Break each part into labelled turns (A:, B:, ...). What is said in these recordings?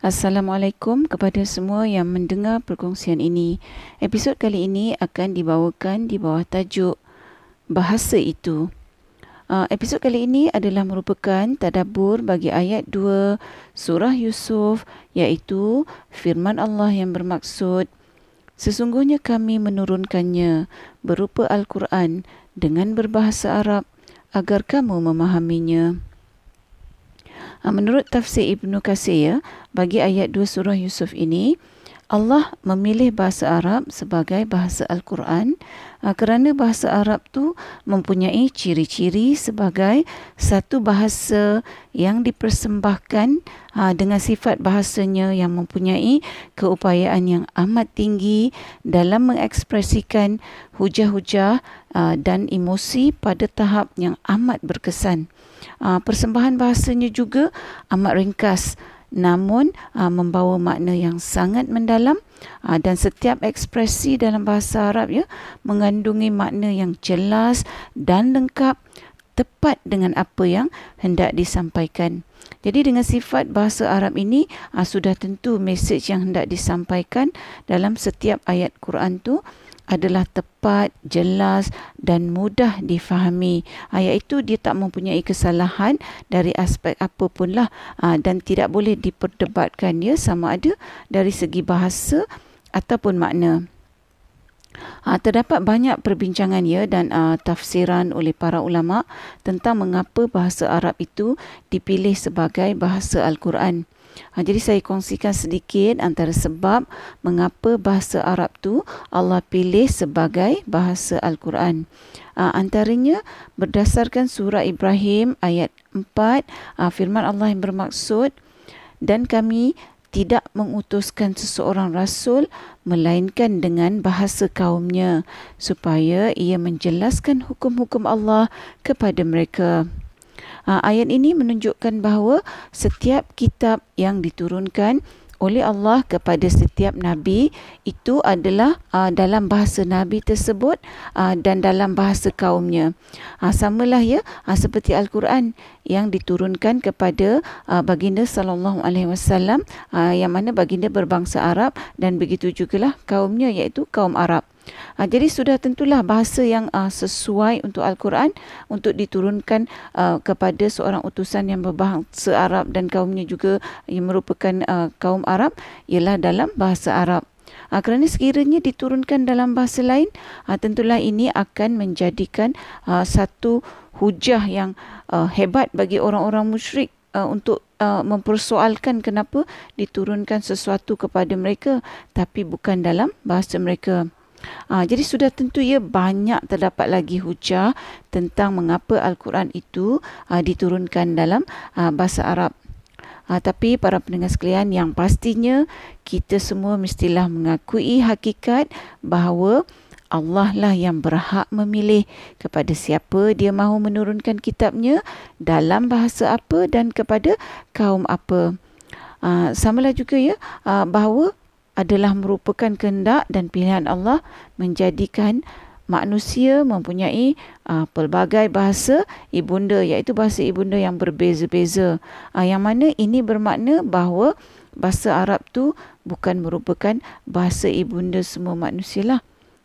A: Assalamualaikum kepada semua yang mendengar perkongsian ini. Episod kali ini akan dibawakan di bawah tajuk Bahasa Itu. Uh, episod kali ini adalah merupakan tadabur bagi ayat 2 surah Yusuf iaitu firman Allah yang bermaksud Sesungguhnya kami menurunkannya berupa Al-Quran dengan berbahasa Arab agar kamu memahaminya. Ha, menurut tafsir Ibnu Kasir ya, bagi ayat 2 surah Yusuf ini, Allah memilih bahasa Arab sebagai bahasa Al-Quran uh, kerana bahasa Arab tu mempunyai ciri-ciri sebagai satu bahasa yang dipersembahkan uh, dengan sifat bahasanya yang mempunyai keupayaan yang amat tinggi dalam mengekspresikan hujah-hujah uh, dan emosi pada tahap yang amat berkesan. Persembahan bahasanya juga amat ringkas namun uh, membawa makna yang sangat mendalam uh, dan setiap ekspresi dalam bahasa Arab ya mengandungi makna yang jelas dan lengkap tepat dengan apa yang hendak disampaikan. Jadi dengan sifat bahasa Arab ini uh, sudah tentu mesej yang hendak disampaikan dalam setiap ayat Quran tu adalah tepat, jelas dan mudah difahami. Ayat itu dia tak mempunyai kesalahan dari aspek apapun lah ah, dan tidak boleh diperdebatkan ya sama ada dari segi bahasa ataupun makna. Ha, terdapat banyak perbincangan ya dan uh, tafsiran oleh para ulama tentang mengapa bahasa Arab itu dipilih sebagai bahasa Al-Quran. Ha, jadi saya kongsikan sedikit antara sebab mengapa bahasa Arab tu Allah pilih sebagai bahasa Al-Quran. Ha, antaranya berdasarkan surah Ibrahim ayat 4 ha, firman Allah yang bermaksud dan kami tidak mengutuskan seseorang rasul melainkan dengan bahasa kaumnya supaya ia menjelaskan hukum-hukum Allah kepada mereka. Uh, ayat ini menunjukkan bahawa setiap kitab yang diturunkan oleh Allah kepada setiap nabi itu adalah uh, dalam bahasa nabi tersebut uh, dan dalam bahasa kaumnya. Uh, samalah ya uh, seperti al-Quran yang diturunkan kepada uh, baginda sallallahu alaihi wasallam yang mana baginda berbangsa Arab dan begitu jugalah kaumnya iaitu kaum Arab. Ha, jadi sudah tentulah bahasa yang uh, sesuai untuk Al-Quran untuk diturunkan uh, kepada seorang utusan yang berbahasa Arab dan kaumnya juga yang merupakan uh, kaum Arab ialah dalam bahasa Arab. Ha, kerana sekiranya diturunkan dalam bahasa lain, ha, tentulah ini akan menjadikan uh, satu hujah yang uh, hebat bagi orang-orang musyrik uh, untuk uh, mempersoalkan kenapa diturunkan sesuatu kepada mereka tapi bukan dalam bahasa mereka. Ha, jadi sudah tentu ya banyak terdapat lagi hujah tentang mengapa Al-Quran itu ha, diturunkan dalam ha, bahasa Arab. Ha, tapi para pendengar sekalian yang pastinya kita semua mestilah mengakui hakikat bahawa Allah lah yang berhak memilih kepada siapa dia mahu menurunkan kitabnya dalam bahasa apa dan kepada kaum apa. Uh, samalah juga ya uh, bahawa adalah merupakan kehendak dan pilihan Allah menjadikan manusia mempunyai uh, pelbagai bahasa ibunda iaitu bahasa ibunda yang berbeza-beza. Uh, yang mana ini bermakna bahawa bahasa Arab tu bukan merupakan bahasa ibunda semua manusia lah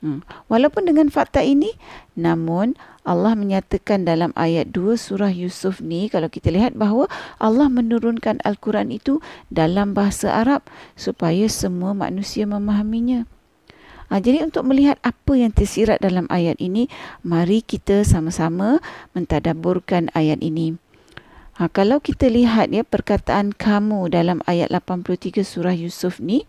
A: Hmm. Walaupun dengan fakta ini, namun Allah menyatakan dalam ayat 2 surah Yusuf ni, kalau kita lihat bahawa Allah menurunkan Al-Quran itu dalam bahasa Arab supaya semua manusia memahaminya. Ha, jadi untuk melihat apa yang tersirat dalam ayat ini, mari kita sama-sama mentadaburkan ayat ini. Ha, kalau kita lihat ya perkataan kamu dalam ayat 83 surah Yusuf ni,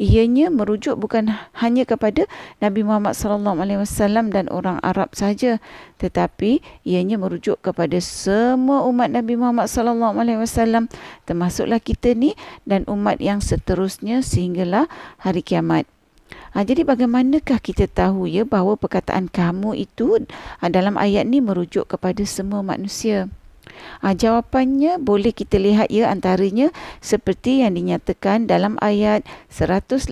A: ianya merujuk bukan hanya kepada Nabi Muhammad sallallahu alaihi wasallam dan orang Arab saja tetapi ianya merujuk kepada semua umat Nabi Muhammad sallallahu alaihi wasallam termasuklah kita ni dan umat yang seterusnya sehinggalah hari kiamat. Ha, jadi bagaimanakah kita tahu ya bahawa perkataan kamu itu dalam ayat ni merujuk kepada semua manusia? Ha, jawapannya boleh kita lihat ya antaranya seperti yang dinyatakan dalam ayat 185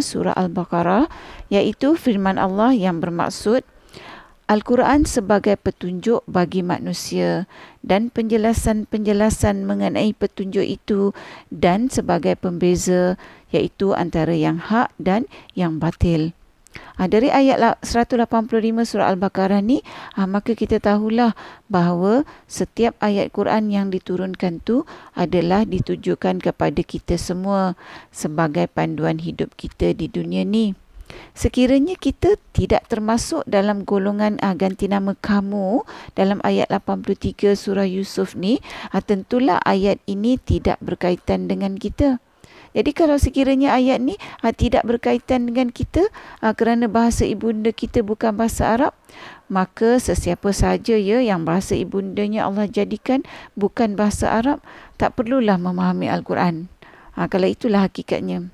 A: surah Al-Baqarah iaitu firman Allah yang bermaksud Al-Quran sebagai petunjuk bagi manusia dan penjelasan-penjelasan mengenai petunjuk itu dan sebagai pembeza iaitu antara yang hak dan yang batil. Ha, dari ayat 185 surah Al-Baqarah ni, ha, maka kita tahulah bahawa setiap ayat Quran yang diturunkan tu adalah ditujukan kepada kita semua sebagai panduan hidup kita di dunia ni. Sekiranya kita tidak termasuk dalam golongan ah, ganti nama kamu dalam ayat 83 surah Yusuf ni, ah, tentulah ayat ini tidak berkaitan dengan kita. Jadi kalau sekiranya ayat ni ah, tidak berkaitan dengan kita ah, kerana bahasa ibunda kita bukan bahasa Arab, maka sesiapa saja ya yang bahasa ibundanya Allah jadikan bukan bahasa Arab, tak perlulah memahami Al-Quran. Ha, kalau itulah hakikatnya.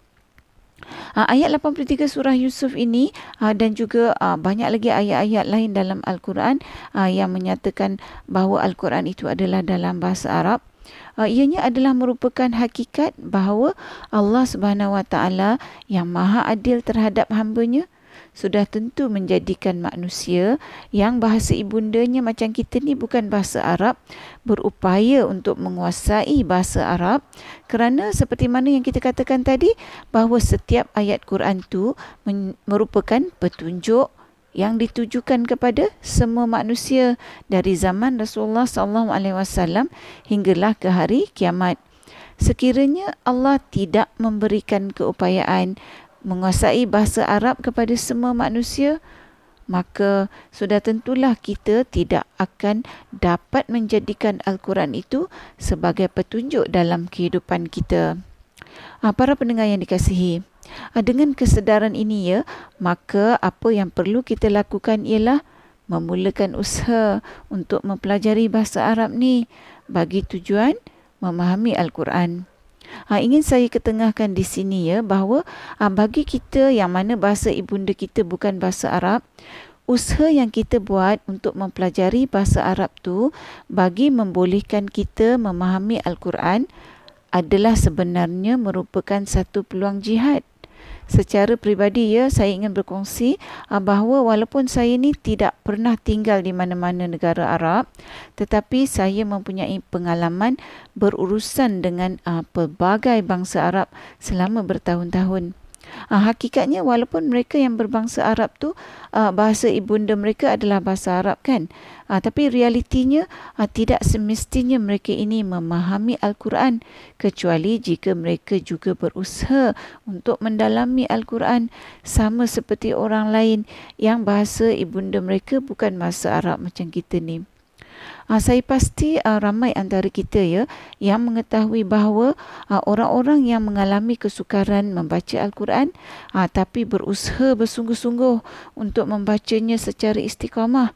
A: Uh, ayat 83 surah Yusuf ini uh, dan juga uh, banyak lagi ayat-ayat lain dalam Al-Quran uh, yang menyatakan bahawa Al-Quran itu adalah dalam bahasa Arab. Uh, ianya adalah merupakan hakikat bahawa Allah Subhanahu Wa Taala yang Maha Adil terhadap hamba-Nya sudah tentu menjadikan manusia yang bahasa ibundanya macam kita ni bukan bahasa Arab berupaya untuk menguasai bahasa Arab. Kerana seperti mana yang kita katakan tadi bahawa setiap ayat Quran tu merupakan petunjuk yang ditujukan kepada semua manusia dari zaman Rasulullah sallallahu alaihi wasallam hinggalah ke hari kiamat. Sekiranya Allah tidak memberikan keupayaan menguasai bahasa Arab kepada semua manusia, maka sudah tentulah kita tidak akan dapat menjadikan Al-Quran itu sebagai petunjuk dalam kehidupan kita. Ha, para pendengar yang dikasihi, dengan kesedaran ini ya, maka apa yang perlu kita lakukan ialah memulakan usaha untuk mempelajari bahasa Arab ni bagi tujuan memahami Al-Quran. Ha, ingin saya ketengahkan di sini ya bahawa ha, bagi kita yang mana bahasa ibunda kita bukan bahasa Arab, usaha yang kita buat untuk mempelajari bahasa Arab tu bagi membolehkan kita memahami Al-Quran adalah sebenarnya merupakan satu peluang jihad secara peribadi ya saya ingin berkongsi uh, bahawa walaupun saya ni tidak pernah tinggal di mana-mana negara Arab tetapi saya mempunyai pengalaman berurusan dengan uh, pelbagai bangsa Arab selama bertahun-tahun. Uh, hakikatnya walaupun mereka yang berbangsa Arab tu uh, bahasa ibunda mereka adalah bahasa Arab kan. Uh, tapi realitinya uh, tidak semestinya mereka ini memahami Al-Quran kecuali jika mereka juga berusaha untuk mendalami Al-Quran sama seperti orang lain yang bahasa ibunda mereka bukan bahasa Arab macam kita ni. Uh, saya pasti uh, ramai antara kita ya yang mengetahui bahawa uh, orang-orang yang mengalami kesukaran membaca Al-Quran uh, tapi berusaha bersungguh-sungguh untuk membacanya secara istiqamah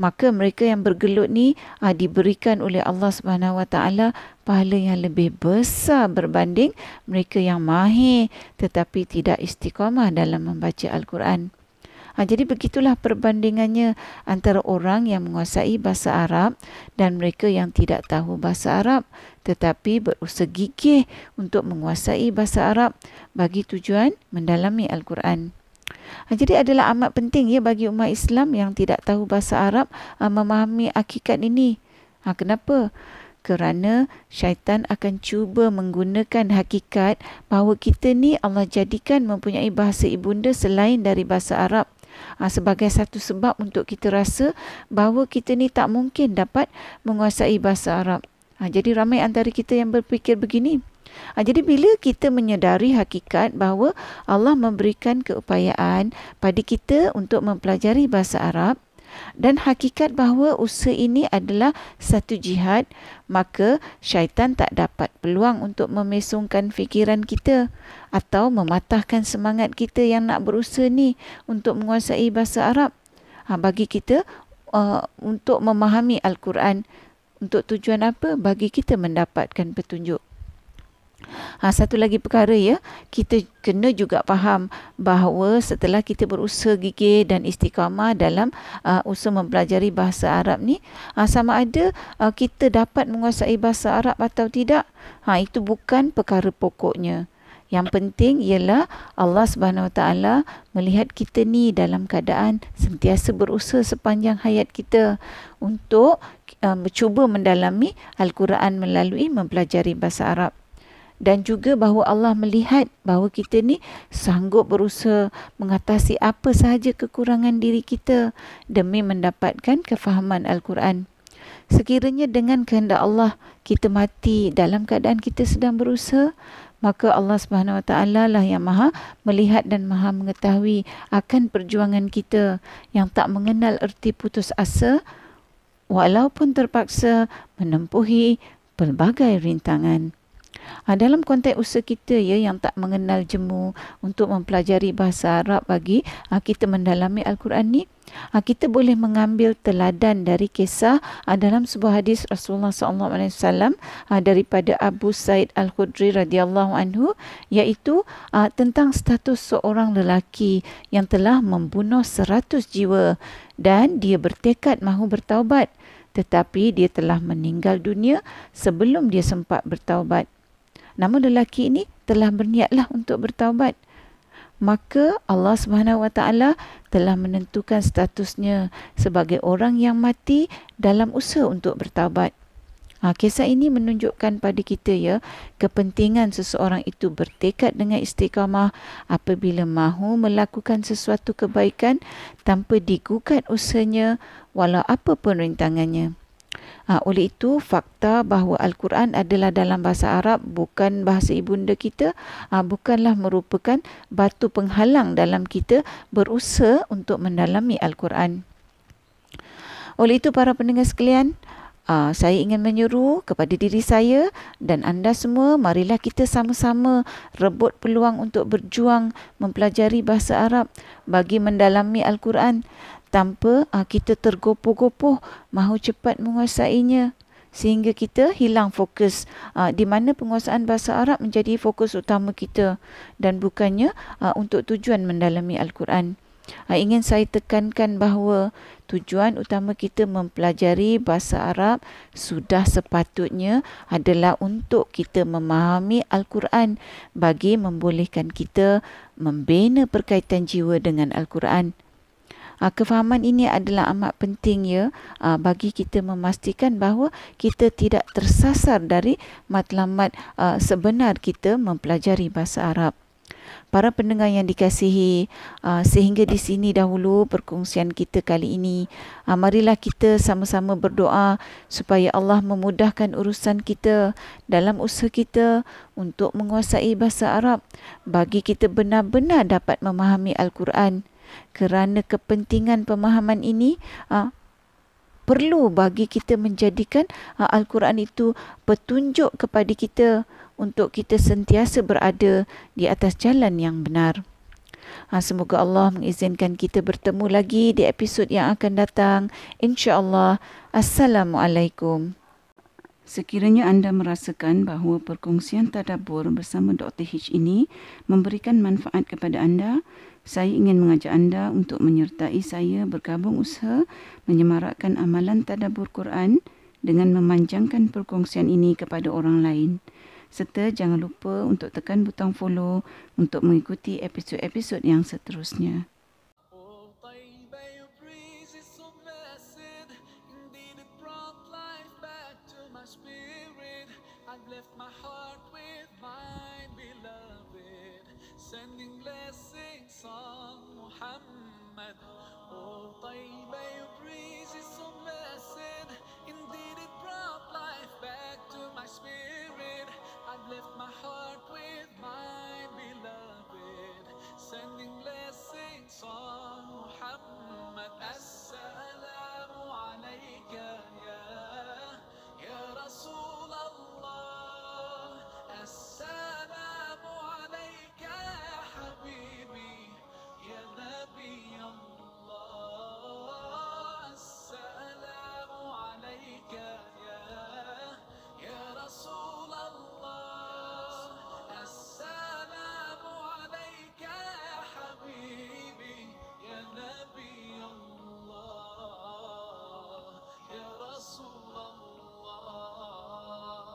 A: maka mereka yang bergelut ni uh, diberikan oleh Allah Subhanahu Wa Taala pahala yang lebih besar berbanding mereka yang mahir tetapi tidak istiqamah dalam membaca Al-Quran. Ha, jadi begitulah perbandingannya antara orang yang menguasai bahasa Arab dan mereka yang tidak tahu bahasa Arab tetapi berusaha gigih untuk menguasai bahasa Arab bagi tujuan mendalami Al-Quran. Ha, jadi adalah amat penting ya bagi umat Islam yang tidak tahu bahasa Arab ha, memahami hakikat ini. Ha, kenapa? Kerana syaitan akan cuba menggunakan hakikat bahawa kita ni Allah jadikan mempunyai bahasa ibunda selain dari bahasa Arab ha, sebagai satu sebab untuk kita rasa bahawa kita ni tak mungkin dapat menguasai bahasa Arab. Ha, jadi ramai antara kita yang berfikir begini. Ha, jadi bila kita menyedari hakikat bahawa Allah memberikan keupayaan pada kita untuk mempelajari bahasa Arab, dan hakikat bahawa usaha ini adalah satu jihad maka syaitan tak dapat peluang untuk memesongkan fikiran kita atau mematahkan semangat kita yang nak berusaha ni untuk menguasai bahasa Arab. Ha, bagi kita uh, untuk memahami Al-Quran untuk tujuan apa? Bagi kita mendapatkan petunjuk Ha, satu lagi perkara ya, kita kena juga faham bahawa setelah kita berusaha gigih dan istiqamah dalam uh, usaha mempelajari bahasa Arab ni, uh, sama ada uh, kita dapat menguasai bahasa Arab atau tidak, ha, itu bukan perkara pokoknya. Yang penting ialah Allah Subhanahu Wa Taala melihat kita ni dalam keadaan sentiasa berusaha sepanjang hayat kita untuk um, cuba mendalami Al-Quran melalui mempelajari bahasa Arab dan juga bahawa Allah melihat bahawa kita ni sanggup berusaha mengatasi apa sahaja kekurangan diri kita demi mendapatkan kefahaman Al-Quran. Sekiranya dengan kehendak Allah kita mati dalam keadaan kita sedang berusaha, maka Allah Subhanahu Wa Taala lah yang Maha melihat dan Maha mengetahui akan perjuangan kita yang tak mengenal erti putus asa walaupun terpaksa menempuhi pelbagai rintangan. Ha, dalam konteks usaha kita ya yang tak mengenal jemu untuk mempelajari bahasa Arab bagi ha, kita mendalami Al-Quran ni, ha, kita boleh mengambil teladan dari kisah ha, dalam sebuah hadis Rasulullah SAW ha, daripada Abu Said Al-Khudri radhiyallahu anhu iaitu ha, tentang status seorang lelaki yang telah membunuh seratus jiwa dan dia bertekad mahu bertaubat tetapi dia telah meninggal dunia sebelum dia sempat bertaubat namun lelaki ini telah berniatlah untuk bertaubat. Maka Allah Subhanahu Wa Taala telah menentukan statusnya sebagai orang yang mati dalam usaha untuk bertaubat. Ha, kisah ini menunjukkan pada kita ya kepentingan seseorang itu bertekad dengan istiqamah apabila mahu melakukan sesuatu kebaikan tanpa digugat usahanya walau apa pun rintangannya. Ha, oleh itu, fakta bahawa Al-Quran adalah dalam bahasa Arab bukan bahasa ibunda kita, ha, bukanlah merupakan batu penghalang dalam kita berusaha untuk mendalami Al-Quran. Oleh itu, para pendengar sekalian, Uh, saya ingin menyuruh kepada diri saya dan anda semua, marilah kita sama-sama rebut peluang untuk berjuang mempelajari bahasa Arab bagi mendalami Al-Quran tanpa uh, kita tergopoh-gopoh mahu cepat menguasainya sehingga kita hilang fokus uh, di mana penguasaan bahasa Arab menjadi fokus utama kita dan bukannya uh, untuk tujuan mendalami Al-Quran. Uh, ingin saya tekankan bahawa tujuan utama kita mempelajari bahasa Arab sudah sepatutnya adalah untuk kita memahami Al-Quran bagi membolehkan kita membina perkaitan jiwa dengan Al-Quran. Uh, kefahaman ini adalah amat penting ya uh, bagi kita memastikan bahawa kita tidak tersasar dari matlamat uh, sebenar kita mempelajari bahasa Arab. Para pendengar yang dikasihi, sehingga di sini dahulu perkongsian kita kali ini. Marilah kita sama-sama berdoa supaya Allah memudahkan urusan kita dalam usaha kita untuk menguasai bahasa Arab bagi kita benar-benar dapat memahami Al-Quran kerana kepentingan pemahaman ini uh, perlu bagi kita menjadikan uh, Al-Quran itu petunjuk kepada kita untuk kita sentiasa berada di atas jalan yang benar. Ha, semoga Allah mengizinkan kita bertemu lagi di episod yang akan datang. InsyaAllah. Assalamualaikum. Sekiranya anda merasakan bahawa perkongsian tadabur bersama Dr. H ini memberikan manfaat kepada anda, saya ingin mengajak anda untuk menyertai saya bergabung usaha menyemarakkan amalan tadabur Quran dengan memanjangkan perkongsian ini kepada orang lain. Serta jangan lupa untuk tekan butang follow untuk mengikuti episod-episod yang seterusnya.
B: sending blessings on Muhammad. Oh, Taiba, your praise is so blessed. Indeed, it brought life back to my spirit. I've
A: left my heart with my beloved, sending blessings on Muhammad.